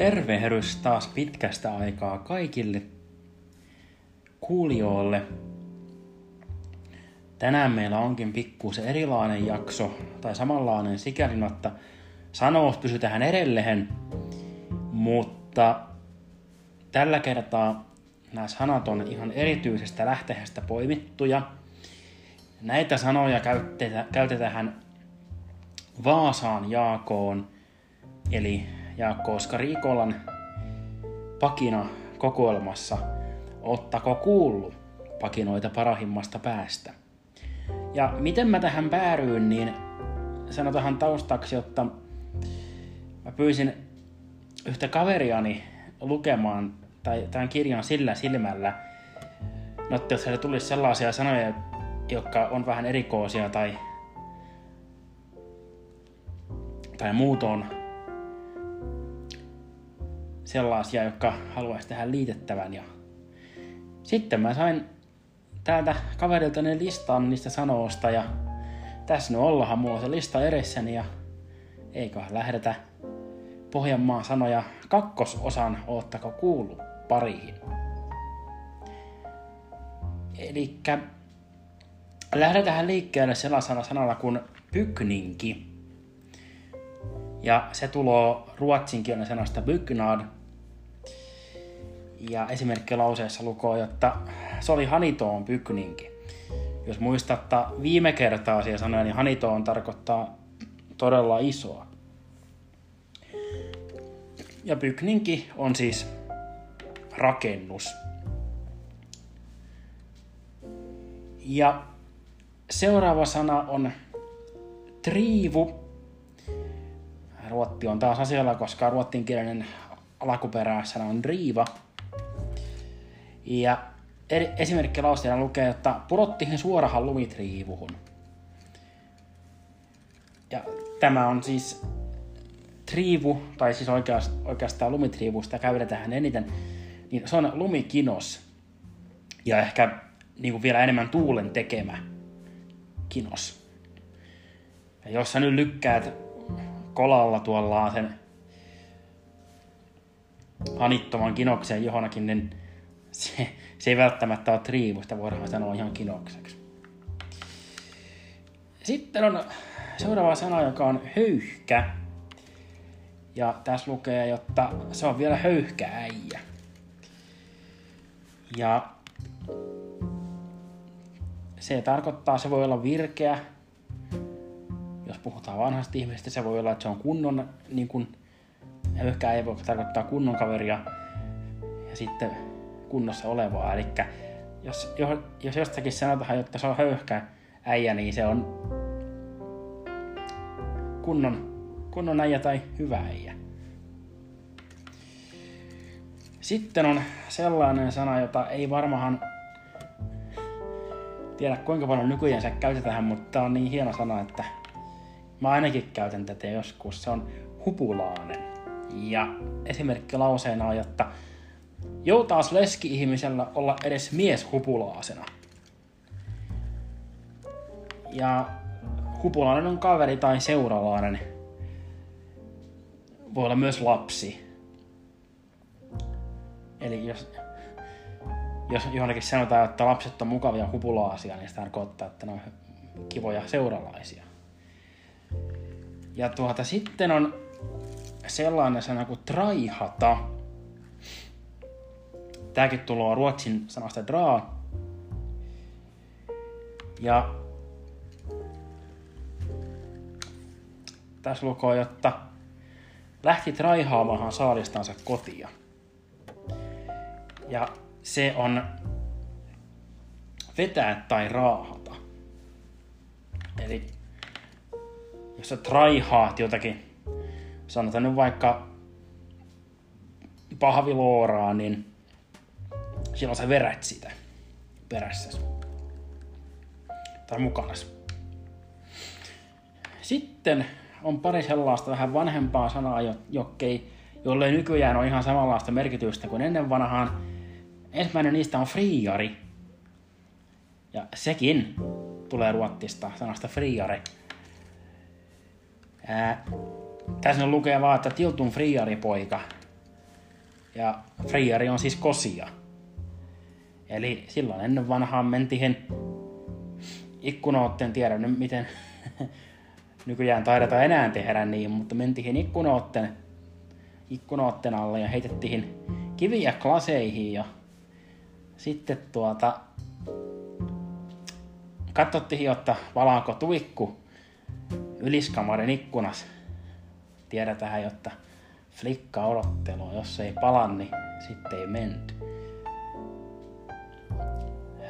Tervehdys taas pitkästä aikaa kaikille kuulijoille. Tänään meillä onkin pikkuisen erilainen jakso, tai samanlainen sikäli, että sanous pysytään edelleen, mutta tällä kertaa nämä sanat on ihan erityisestä lähteestä poimittuja. Näitä sanoja käytetään Vaasaan Jaakoon, eli Jaakko Oskari Ikolan pakina kokoelmassa Ottako kuullu pakinoita parahimmasta päästä. Ja miten mä tähän päädyin, niin sanotaan taustaksi, että mä pyysin yhtä kaveriani lukemaan tai tämän kirjan sillä silmällä, no, että jos tulisi sellaisia sanoja, jotka on vähän erikoisia tai, tai muutoin sellaisia, jotka haluaisi tehdä liitettävän. Ja sitten mä sain täältä kaverilta ne listan niistä sanoista ja tässä nyt ollahan mulla se lista edessäni ja eikö lähdetä Pohjanmaan sanoja kakkososan oottako kuulu pariin. Eli lähdetään liikkeelle sellaisella sanalla kuin pykninki. Ja se tulee ruotsinkielinen sanasta byggnad, ja lauseessa lukoo, että se oli hanitoon pykninki. Jos muistatte viime kertaa asia sanoja, niin hanitoon tarkoittaa todella isoa. Ja pykninki on siis rakennus. Ja seuraava sana on triivu. Ruotti on taas asialla, koska ruottinkielinen alkuperäisena on driiva – ja esimerkki lauseena lukee, että pudottihin suorahan lumitriivuhun. Ja tämä on siis triivu, tai siis oikeastaan lumitriivusta käytetään eniten, niin se on lumikinos. Ja ehkä niin kuin vielä enemmän tuulen tekemä kinos. Ja jos sä nyt lykkäät kolalla tuolla sen hanittoman kinokseen johonkin, niin se, se ei välttämättä ole triivusta, voidaan sanoa ihan kinokseksi. Sitten on seuraava sana, joka on höyhkä. Ja tässä lukee, jotta se on vielä höyhkä äijä. Ja se tarkoittaa, se voi olla virkeä. Jos puhutaan vanhasta ihmisestä, se voi olla, että se on kunnon, niin kuin, höyhkä äijä voi tarkoittaa kunnon kaveria. Ja sitten kunnossa olevaa. Eli jos, jos jostakin sanotaan, että se on höyhkä äijä, niin se on kunnon, kunnon äijä tai hyvä äijä. Sitten on sellainen sana, jota ei varmaan tiedä kuinka paljon nykyään se käytetään, mutta tämä on niin hieno sana, että mä ainakin käytän tätä joskus. Se on hupulainen. Ja esimerkki lauseena on, että Joutaas leski-ihmisellä olla edes mies hupulaasena. Ja hupulainen on kaveri tai seuralainen. Voi olla myös lapsi. Eli jos, jos johonkin sanotaan, että lapset on mukavia hupulaasia, niin se tarkoittaa, että ne on kivoja seuralaisia. Ja tuota, sitten on sellainen sana kuin traihata. Tämäkin tulee ruotsin sanasta dra. Ja tässä lukee, jotta lähti traihaamaan saalistansa kotia. Ja se on vetää tai raahata. Eli jos sä traihaat jotakin, sanotaan nyt vaikka pahvilooraa, niin silloin sä verät sitä perässä tai mukana. Sitten on pari sellaista vähän vanhempaa sanaa, jokkei, jolle nykyään on ihan samanlaista merkitystä kuin ennen vanhaan. Ensimmäinen niistä on friari. Ja sekin tulee ruottista sanasta friare. Tässä on lukee vaan, että tiltun friari poika Ja friari on siis kosia. Eli silloin ennen vanhaan mentiin ikkunootten, tiedä nyt miten nykyään taideta enää tehdä niin, mutta mentiin ikkunootten, ikkunootten alle ja heitettiin kiviä klaseihin ja sitten tuota katsottiin, jotta valaako tuikku yliskamarin ikkunas. Tiedetään, jotta flikka odottelu, jos ei pala, niin sitten ei menty.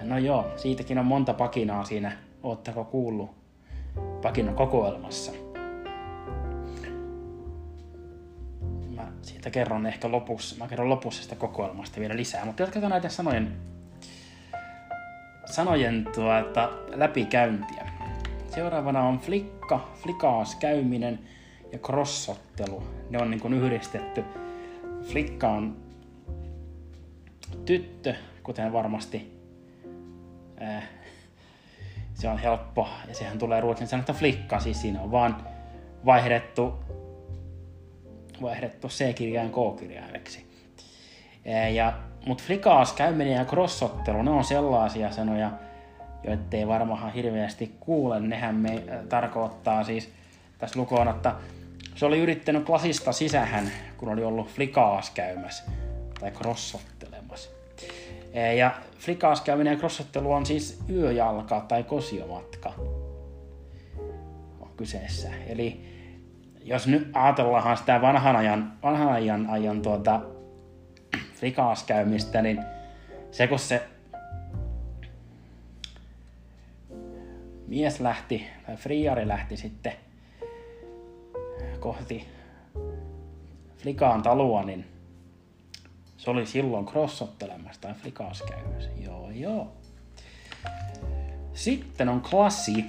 No joo, siitäkin on monta pakinaa siinä. Ootteko kuullut pakinan kokoelmassa? Mä siitä kerron ehkä lopussa. Mä kerron lopussa sitä kokoelmasta vielä lisää, mutta jatketaan näiden sanojen, sanojen tuota, läpikäyntiä. Seuraavana on flikka, flikaas käyminen ja crossottelu. Ne on niin kuin yhdistetty. Flikka on tyttö, kuten varmasti se on helppo ja sehän tulee ruotsin sanasta flikka, siis siinä on vaan vaihdettu, vaihdettu C-kirjain K-kirjaimeksi. Äh, ja, mutta flikaas, käyminen ja crossottelu, ne on sellaisia sanoja, joita ei varmaan hirveästi kuule. Nehän me äh, tarkoittaa siis tässä lukoon, että se oli yrittänyt klasista sisähän, kun oli ollut flikaas käymässä tai crossottelemassa. Ja flikaas käyminen ja crossottelu on siis yöjalka tai kosiomatka on kyseessä. Eli jos nyt ajatellaan sitä vanhan ajan, vanhan ajan, ajan tuota, flikaas käymistä, niin se kun se mies lähti, tai friari lähti sitten kohti flikaan talua, niin se oli silloin crossottelemassa tai flikaas käymässä. Joo, joo. Sitten on klassi.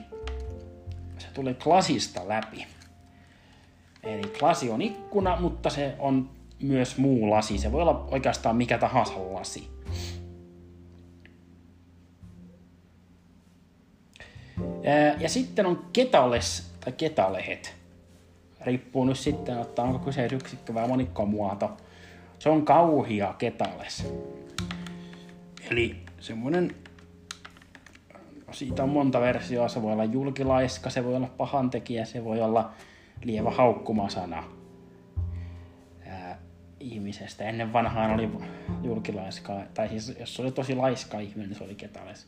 Se tuli klasista läpi. Eli klasi on ikkuna, mutta se on myös muu lasi. Se voi olla oikeastaan mikä tahansa lasi. Ja sitten on ketales tai ketalehet. Riippuu nyt sitten, että onko kyseessä yksikkö vai monikkomuoto se on kauhia ketales. Eli semmoinen, siitä on monta versioa, se voi olla julkilaiska, se voi olla pahantekijä, se voi olla lievä haukkumasana ää, ihmisestä. Ennen vanhaan oli julkilaiska, tai siis jos oli tosi laiska ihminen, niin se oli ketales.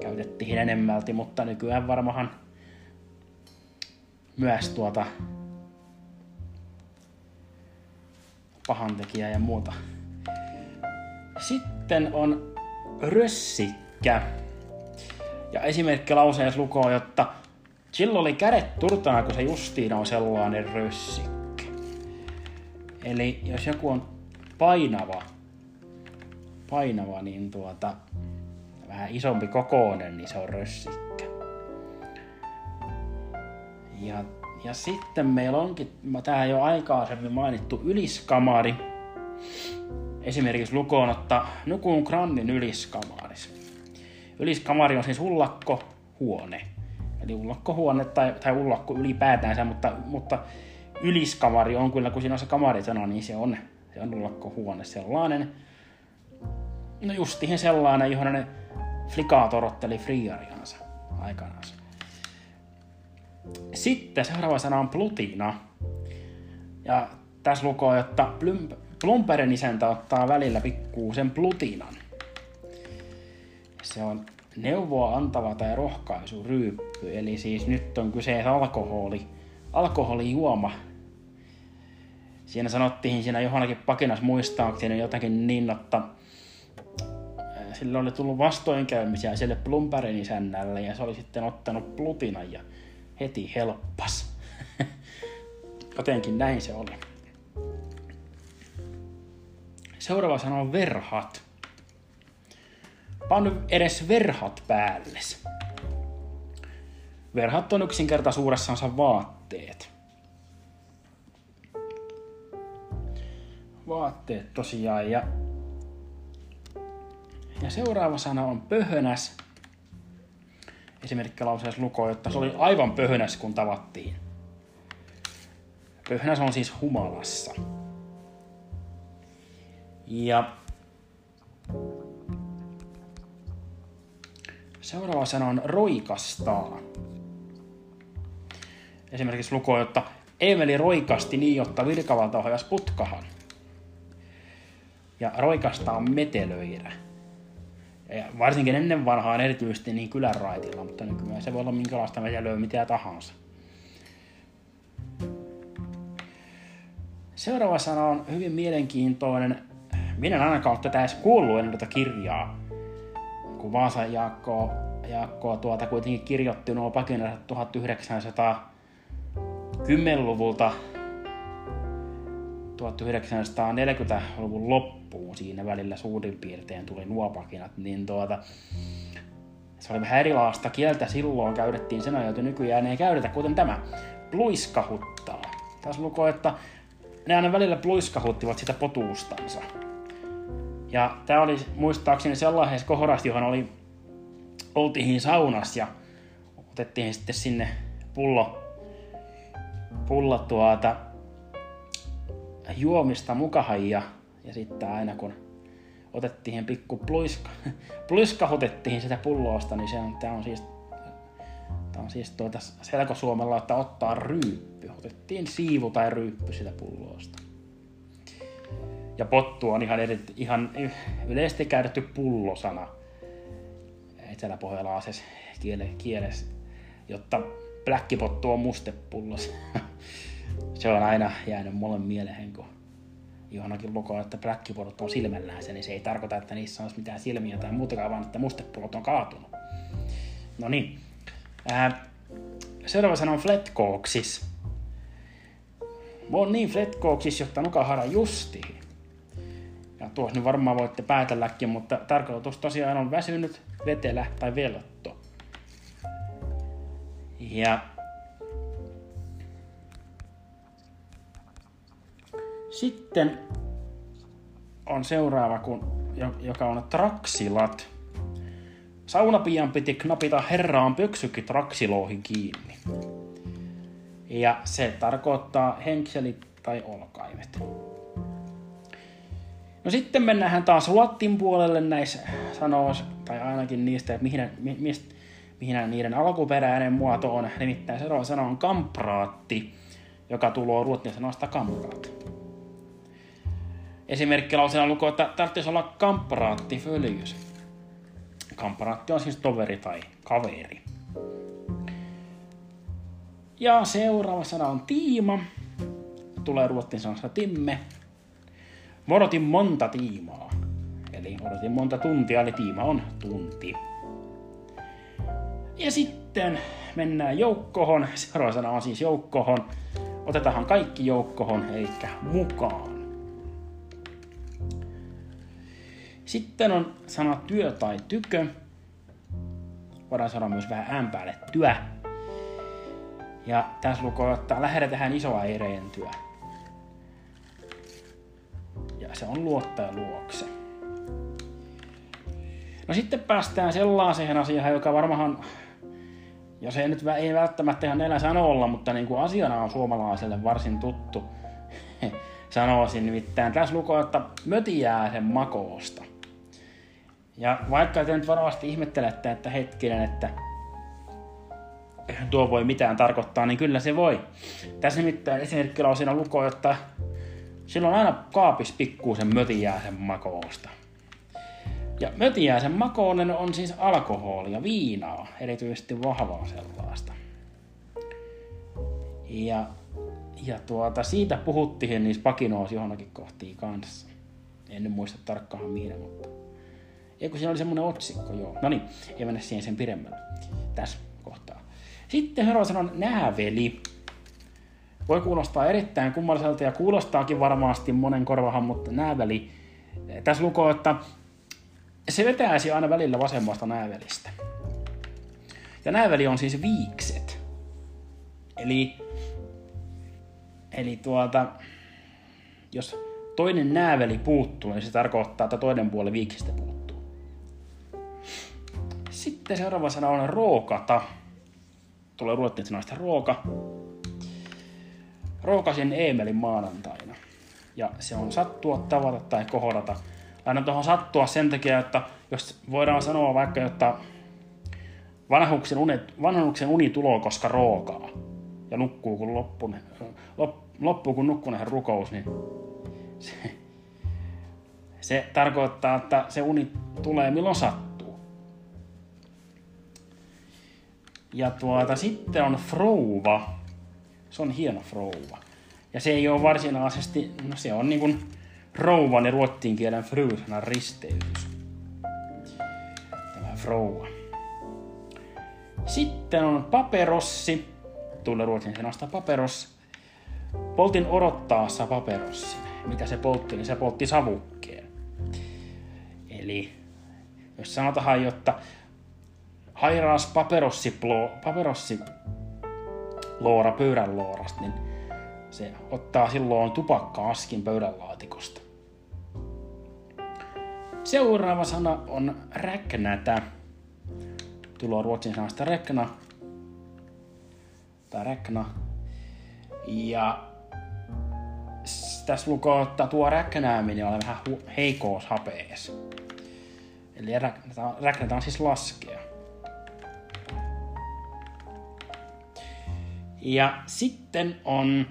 Käytettiin enemmälti, mutta nykyään varmaan myös tuota pahantekijä ja muuta. Sitten on rössikkä. Ja esimerkki lauseessa lukoo, jotta sillä oli kädet turtana, kun se justiin on sellainen rössikkä. Eli jos joku on painava, painava, niin tuota, vähän isompi kokoinen, niin se on rössikkä. Ja ja sitten meillä onkin, tämä jo aikaisemmin mainittu yliskamari. Esimerkiksi lukoon ottaa nukun krannin yliskamaris. Yliskamari on siis huone. Eli ullakkohuone tai, tai ullakko ylipäätään, mutta, mutta yliskamari on kyllä, kun siinä on se kamarisana, niin se on, se on ullakkohuone sellainen. No justiin sellainen, johon ne flikaat odotteli friariansa aikanaan. Sitten seuraava sana on plutina. Ja tässä lukoo, että Plumperin isäntä ottaa välillä pikkuusen plutinan. Se on neuvoa antava tai rohkaisuryyppy, eli siis nyt on kyseessä alkoholi, alkoholijuoma. Siinä sanottiin siinä johonkin pakinas muistaakseni jotakin niin, että sillä oli tullut vastoinkäymisiä sille Plumperin isännälle ja se oli sitten ottanut plutinan ja heti helppas. Jotenkin näin se oli. Seuraava sana on verhat. Pannu edes verhat päälles. Verhat on yksinkertaisuudessansa vaatteet. Vaatteet tosiaan. Ja, ja seuraava sana on pöhönäs esimerkkilauseessa lukoo, että se oli aivan pöhönäs, kun tavattiin. Pöhönäs on siis humalassa. Ja seuraava sana on roikastaa. Esimerkiksi lukoo, että Eemeli roikasti niin, jotta virkavalta ohjasi putkahan. Ja roikastaa metelöirä. Ja varsinkin ennen vanhaan erityisesti niin kylänraitilla, mutta nykyään se voi olla minkälaista metelöä mitä tahansa. Seuraava sana on hyvin mielenkiintoinen. Minä en ainakaan ole tätä edes kuullut ennen tätä kirjaa. Kun Vaasan Jaakko, Jaakko tuota kuitenkin kirjoitti nuo pakinat 1910-luvulta 1940-luvun loppuun siinä välillä suurin piirtein tuli nuo pakinat, niin tuota, se oli vähän erilaista kieltä silloin, käytettiin sen ajan, nykyään ei käytetä, kuten tämä, pluiskahuttaa. Tässä lukoo, että ne aina välillä pluiskahuttivat sitä potuustansa. Ja tämä oli muistaakseni sellaisessa kohdassa, johon oli, oltiin saunassa ja otettiin sitten sinne pullo, pullo tuota, juomista mukahan ja, ja sitten aina kun otettiin pikku pluiska, pluiskahutettiin sitä pullosta, niin se on, tämä on siis, tämä on siis tuota selkosuomella, että ottaa ryyppy. Otettiin siivu tai ryyppy sitä pullosta. Ja pottu on ihan, eri, ihan yleisesti käytetty pullosana eteläpohjalaisessa kielessä, jotta pläkkipottu on mustepullos. se on aina jäänyt mulle mieleen, kun johonkin lukoo, että pläkkipodot on silmällään, niin se ei tarkoita, että niissä olisi mitään silmiä tai muutakaan, vaan että mustepulot on kaatunut. No niin. Seuraava sana on fletkooksis. Mä niin fletkooksis, jotta nukahara justiin. Ja tuossa nyt varmaan voitte päätelläkin, mutta tarkoitus tosiaan on väsynyt, vetelä tai veltto. Ja Sitten on seuraava, kun, joka on traksilat. Saunapian piti knapita herraan pöksykin traksiloihin kiinni. Ja se tarkoittaa henkselit tai olkaimet. No sitten mennään taas Ruottin puolelle näissä sanois, tai ainakin niistä, että mihin, mistä, mihin niiden alkuperäinen muoto on. Nimittäin sana on kampraatti, joka tulee ruotsin sanasta kampraat. Esimerkkilausena lukoo, että tarvitsisi olla kampraatti följys. Kampraatti on siis toveri tai kaveri. Ja seuraava sana on tiima. Tulee ruotsin sanasta timme. Mä odotin monta tiimaa. Eli odotin monta tuntia, eli tiima on tunti. Ja sitten mennään joukkohon. Seuraava sana on siis joukkohon. Otetaan kaikki joukkohon, eli mukaan. Sitten on sana työ tai tykö. Voidaan sanoa myös vähän ään päälle työ. Ja tässä lukee, että lähdetään isoäireen työ. Ja se on luottaja luokse. No sitten päästään sellaiseen asiaan, joka varmaan, jos ei nyt ei välttämättä ihan näillä sanoilla, mutta niin kuin asiana on suomalaiselle varsin tuttu, sanoisin nimittäin. Tässä lukee, että mötiää sen makoosta. Ja vaikka te nyt varmasti ihmettelette, että hetkinen, että tuo voi mitään tarkoittaa, niin kyllä se voi. Tässä nimittäin esimerkkilausina lukoo, että silloin aina kaapis pikkuusen mötijääsen makoosta. Ja mötijääsen makoonen on siis alkoholia, viinaa, erityisesti vahvaa sellaista. Ja, ja tuota, siitä puhuttiin niissä pakinoissa johonkin kohtiin kanssa. En nyt muista tarkkaan mihin, mutta Eikö siinä oli semmoinen otsikko, joo. No niin, ei mennä siihen sen pidemmälle tässä kohtaa. Sitten seuraava sanon nääveli. Voi kuulostaa erittäin kummalliselta ja kuulostaakin varmasti monen korvahan, mutta nääveli. Tässä lukoo, että se vetäisi aina välillä vasemmasta näävelistä. Ja nääveli on siis viikset. Eli, eli tuota, jos toinen nääveli puuttuu, niin se tarkoittaa, että toinen puoli viiksistä. Sitten seuraava sana on rookata. Tulee ruotsin sanasta ruoka. Rookasin Eemelin maanantaina. Ja se on sattua, tavata tai kohdata. Laitan tuohon sattua sen takia, että jos voidaan sanoa vaikka, että vanhuksen uni, vanhuksen uni tuloo, koska rookaa. Ja nukkuu kun loppun, lop, loppuu kun nukkuneen rukous, niin se, se tarkoittaa, että se uni tulee milloin sattuu. Ja tuota, sitten on frouva. Se on hieno frouva. Ja se ei ole varsinaisesti, no se on niin kuin rouvan ja ruotsin kielen frysanan risteys. Tämä frouva. Sitten on paperossi. Tulee ruotsin sanasta paperos. Poltin odottaassa paperossin. Mitä se poltti, niin se poltti savukkeen. Eli jos sanotaan, jotta hairaas paperossi, plo, paperossi loora pöydän loorasta, niin se ottaa silloin tupakka-askin pöydän laatikosta. Seuraava sana on räknätä. Tulo ruotsin sanasta räkna. Tai räkna. Ja tässä lukee, että tuo räknääminen on vähän heikous hapees. Eli räknätä siis laskea. Ja sitten on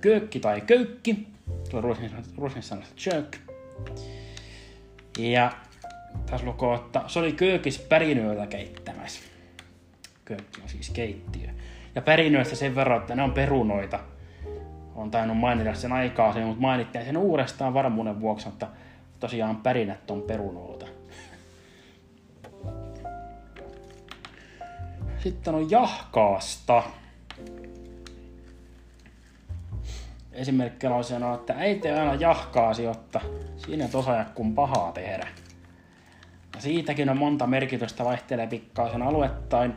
kökki tai köykki. Tuo ruotsin sanasta kök. Ja tässä lukee, että se oli köökis pärinöitä keittämässä. Köökki on siis keittiö. Ja pärinöistä sen verran, että ne on perunoita. On tainnut mainita sen aikaa sen, mutta mainittiin sen uudestaan varmuuden vuoksi, että tosiaan pärinät on perunoita. Sitten on jahkaasta. Esimerkkinä on sanoa, että ei tee aina jahkaasi, jotta siinä tosa kun pahaa tehdä. Ja siitäkin on monta merkitystä vaihtelee pikkaisen aluettain.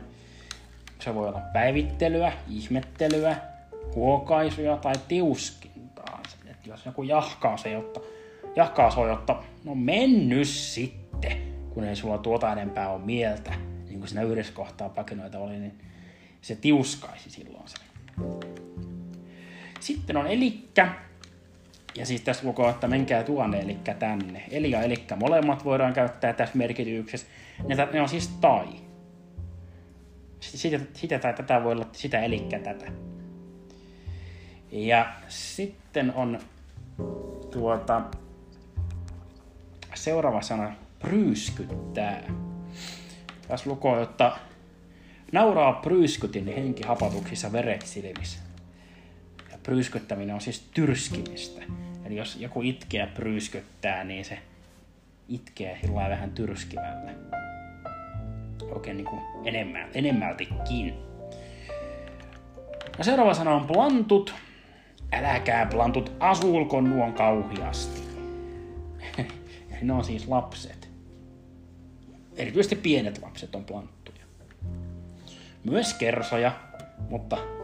Se voi olla päivittelyä, ihmettelyä, huokaisuja tai tiuskintaa. Et jos joku jahkaa se, jotta, jahkaa se jotta no mennyt sitten, kun ei sulla tuota enempää ole mieltä, niin kuin siinä yhdessä kohtaa pakinoita oli, niin se tiuskaisi silloin sen. Sitten on elikkä. Ja siis tässä lukee, että menkää tuonne elikkä tänne. Eli ja elikkä molemmat voidaan käyttää tässä merkityksessä. Ne, ne on siis tai. Sitä, sitä tai tätä voi olla sitä elikkä tätä. Ja sitten on tuota, seuraava sana pryskyttää. Tässä lukee, että nauraa pryskytin henki hapatuksissa veret silmissä pryskyttäminen on siis tyrskimistä. Eli jos joku itkee ja pryskyttää, niin se itkee sillä vähän tyrskivällä. Oikein niin kuin enemmän, enemmältikin. Ja seuraava sana on plantut. Äläkää plantut, asulkon nuon kauhiasti. ne on siis lapset. Erityisesti pienet lapset on planttuja. Myös kersoja, mutta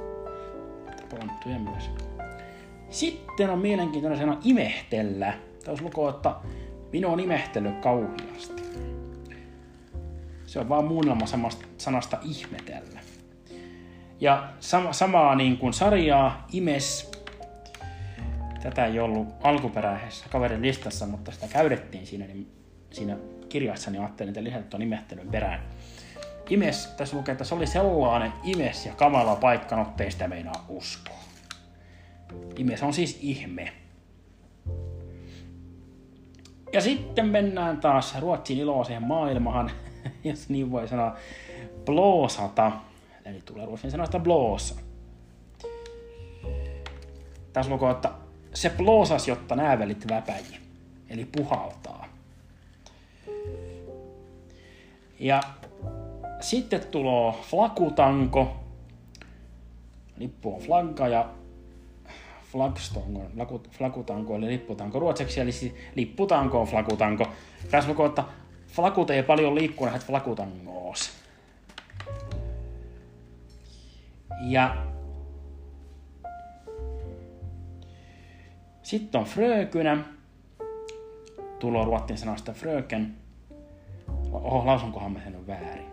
ponttuja myös. Sitten on mielenkiintoinen sana imehtellä. Tässä lukoo, että minun on imehtely kauhiasti. Se on vaan muunnelma samasta sanasta ihmetellä. Ja sama, samaa niin kuin sarjaa, imes, tätä ei ollut alkuperäisessä kaverin listassa, mutta sitä käydettiin siinä, niin siinä kirjassa, niin ajattelin, että lisätä tuon imehtelyn perään. Imes, tässä lukee, että se oli sellainen imes ja kamala paikka, no teistä meinaa uskoa. Imes on siis ihme. Ja sitten mennään taas Ruotsin iloiseen maailmaan, jos niin voi sanoa, bloosata. Eli tulee ruotsin sanoista bloosa. Tässä lukee, että se bloosas, jotta näävelit väpäji. Eli puhaltaa. Ja sitten tulee flakutanko. Lippu on flagga ja flagstongo, flakutanko eli lipputanko ruotseksi, eli siis lipputanko on flakutanko. Tässä lukee, että flakut ei paljon liikkunut, että flakutangoos. Ja sitten on frökynä. Tulo ruottin sanasta fröken. Oho, lausunkohan mä sen väärin.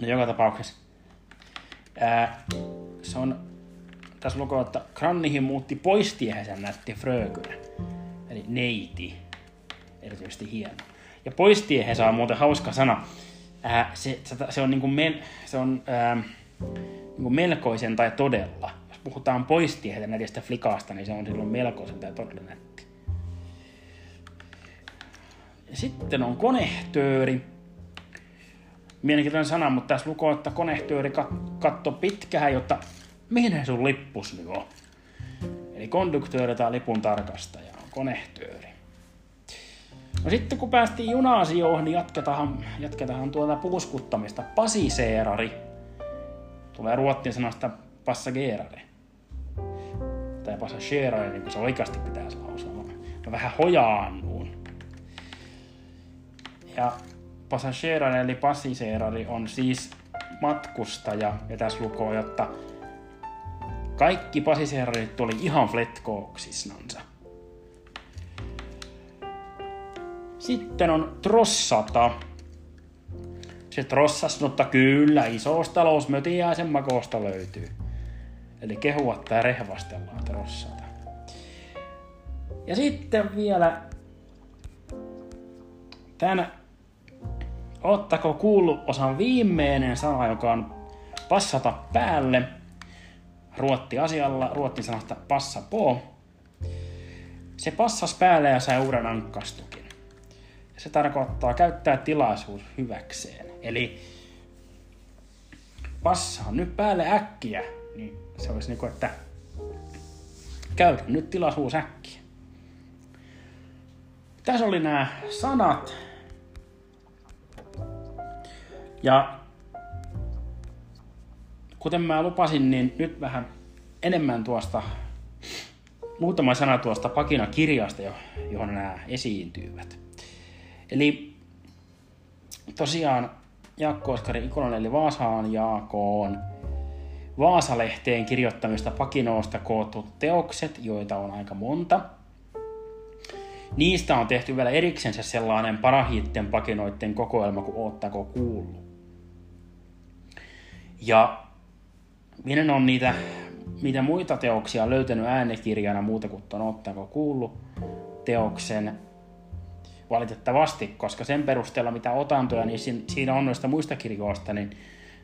No joka tapauksessa ää, se on tässä lukee, että Krannihin muutti poistiehensä nätti frökynä. Eli neiti. Erityisesti hieno. Ja poistiehensä on muuten hauska sana. Ää, se, se, se, on, niinku mel, se on ää, niinku melkoisen tai todella. Jos puhutaan poistiehetä näistä flikaasta, niin se on silloin melkoisen tai todella nätti. Sitten on konehtööri. Mielenkiintoinen sana, mutta tässä lukee, että konehtööri katto pitkään, jotta mihin sun lippus nyt on? Eli konduktööri tai lipun tarkastaja on konehtööri. No sitten kun päästiin juna-asioihin, niin jatketaan, jatketaan tuota puuskuttamista. Pasiseerari. Tulee ruottin sanasta passagerare. Tai passagerare, niin kuin se oikeasti pitäisi lausua. Mä vähän hojaannuun. Ja passagerare eli passiseerari on siis matkustaja, ja tässä lukoo, jotta kaikki pasiseerarit tuli ihan fletkooksisnansa. Sitten on trossata. Se trossasnutta kyllä isosta talousmötiäisen makosta löytyy. Eli kehua tai rehvastellaan trossata. Ja sitten vielä tämän ottako kuullut osan viimeinen sana, joka on passata päälle. Ruotti asialla, ruotti sanasta passa po. Se passas päälle ja sai uuden ankkastukin. Se tarkoittaa käyttää tilaisuus hyväkseen. Eli passaa nyt päälle äkkiä, niin se olisi niin kuin, että käytä nyt tilaisuus äkkiä. Tässä oli nämä sanat. Ja kuten mä lupasin, niin nyt vähän enemmän tuosta, muutama sana tuosta Pakina-kirjasta, johon nämä esiintyvät. Eli tosiaan Jaakko Oskari Ikonen eli Vaasaan Jaakoon Vaasalehteen kirjoittamista pakinoosta kootut teokset, joita on aika monta. Niistä on tehty vielä eriksensä sellainen parahitten pakinoiden kokoelma kuin Oottako kuullut. Ja minä on niitä, mitä muita teoksia löytänyt äänikirjana muuta kuin tuon Oottako kuullut teoksen valitettavasti, koska sen perusteella mitä otantoja niin siinä on noista muista kirjoista, niin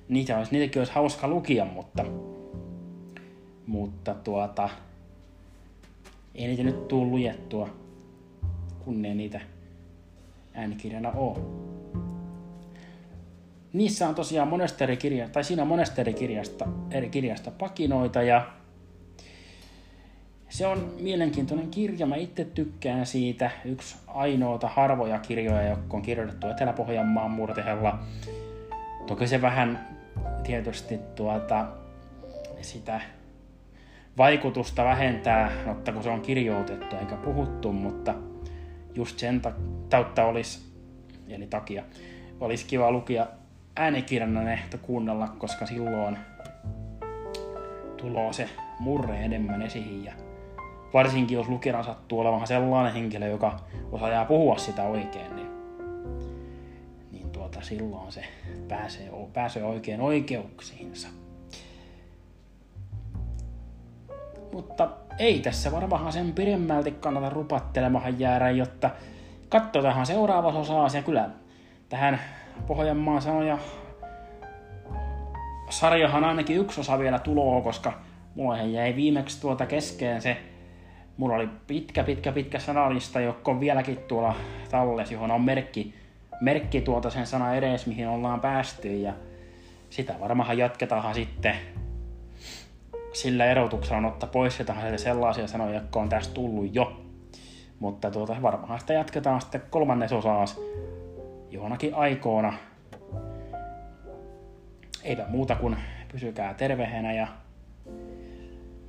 niitä olisi, niitäkin olisi hauska lukia, mutta, mutta tuota, ei niitä nyt tule lujettua, kun ne niitä äänikirjana ole. Niissä on tosiaan monesterikirja, tai siinä monesterikirjasta eri kirjasta pakinoita ja se on mielenkiintoinen kirja, mä itse tykkään siitä. Yksi ainoita harvoja kirjoja, jotka on kirjoitettu Etelä-Pohjanmaan murtehella. Toki se vähän tietysti tuota, sitä vaikutusta vähentää, mutta kun se on kirjoitettu eikä puhuttu, mutta just sen tautta olisi, eli takia, olisi kiva lukia äänikirjana ne kuunnella, koska silloin tulo se murre enemmän esiin ja varsinkin jos lukijana sattuu olemaan sellainen henkilö, joka osaa puhua sitä oikein, niin, niin tuota, silloin se pääsee, pääsee oikein oikeuksiinsa. Mutta ei tässä varmaan sen pidemmälti kannata rupattelemahan jäädä, jotta katsotaan seuraavassa osassa ja kyllä tähän Pohjanmaan sanoja sarjahan ainakin yksi osa vielä tuloa, koska mulla jäi viimeksi tuota keskeen se Mulla oli pitkä, pitkä, pitkä sanalista, joka on vieläkin tuolla tallessa, johon on merkki, merkki tuota sen sana edes, mihin ollaan päästy. Ja sitä varmaan jatketaan sitten sillä erotuksella ottaa pois jotain sellaisia sanoja, jotka on tästä tullut jo. Mutta tuota, varmaan sitä jatketaan sitten kolmannes jonakin aikoina. Eipä muuta kuin pysykää terveheenä ja,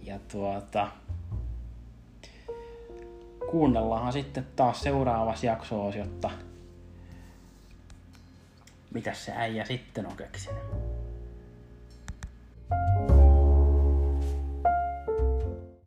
ja tuota, kuunnellaan sitten taas seuraavassa jaksossa, jotta mitä se äijä sitten on keksinyt.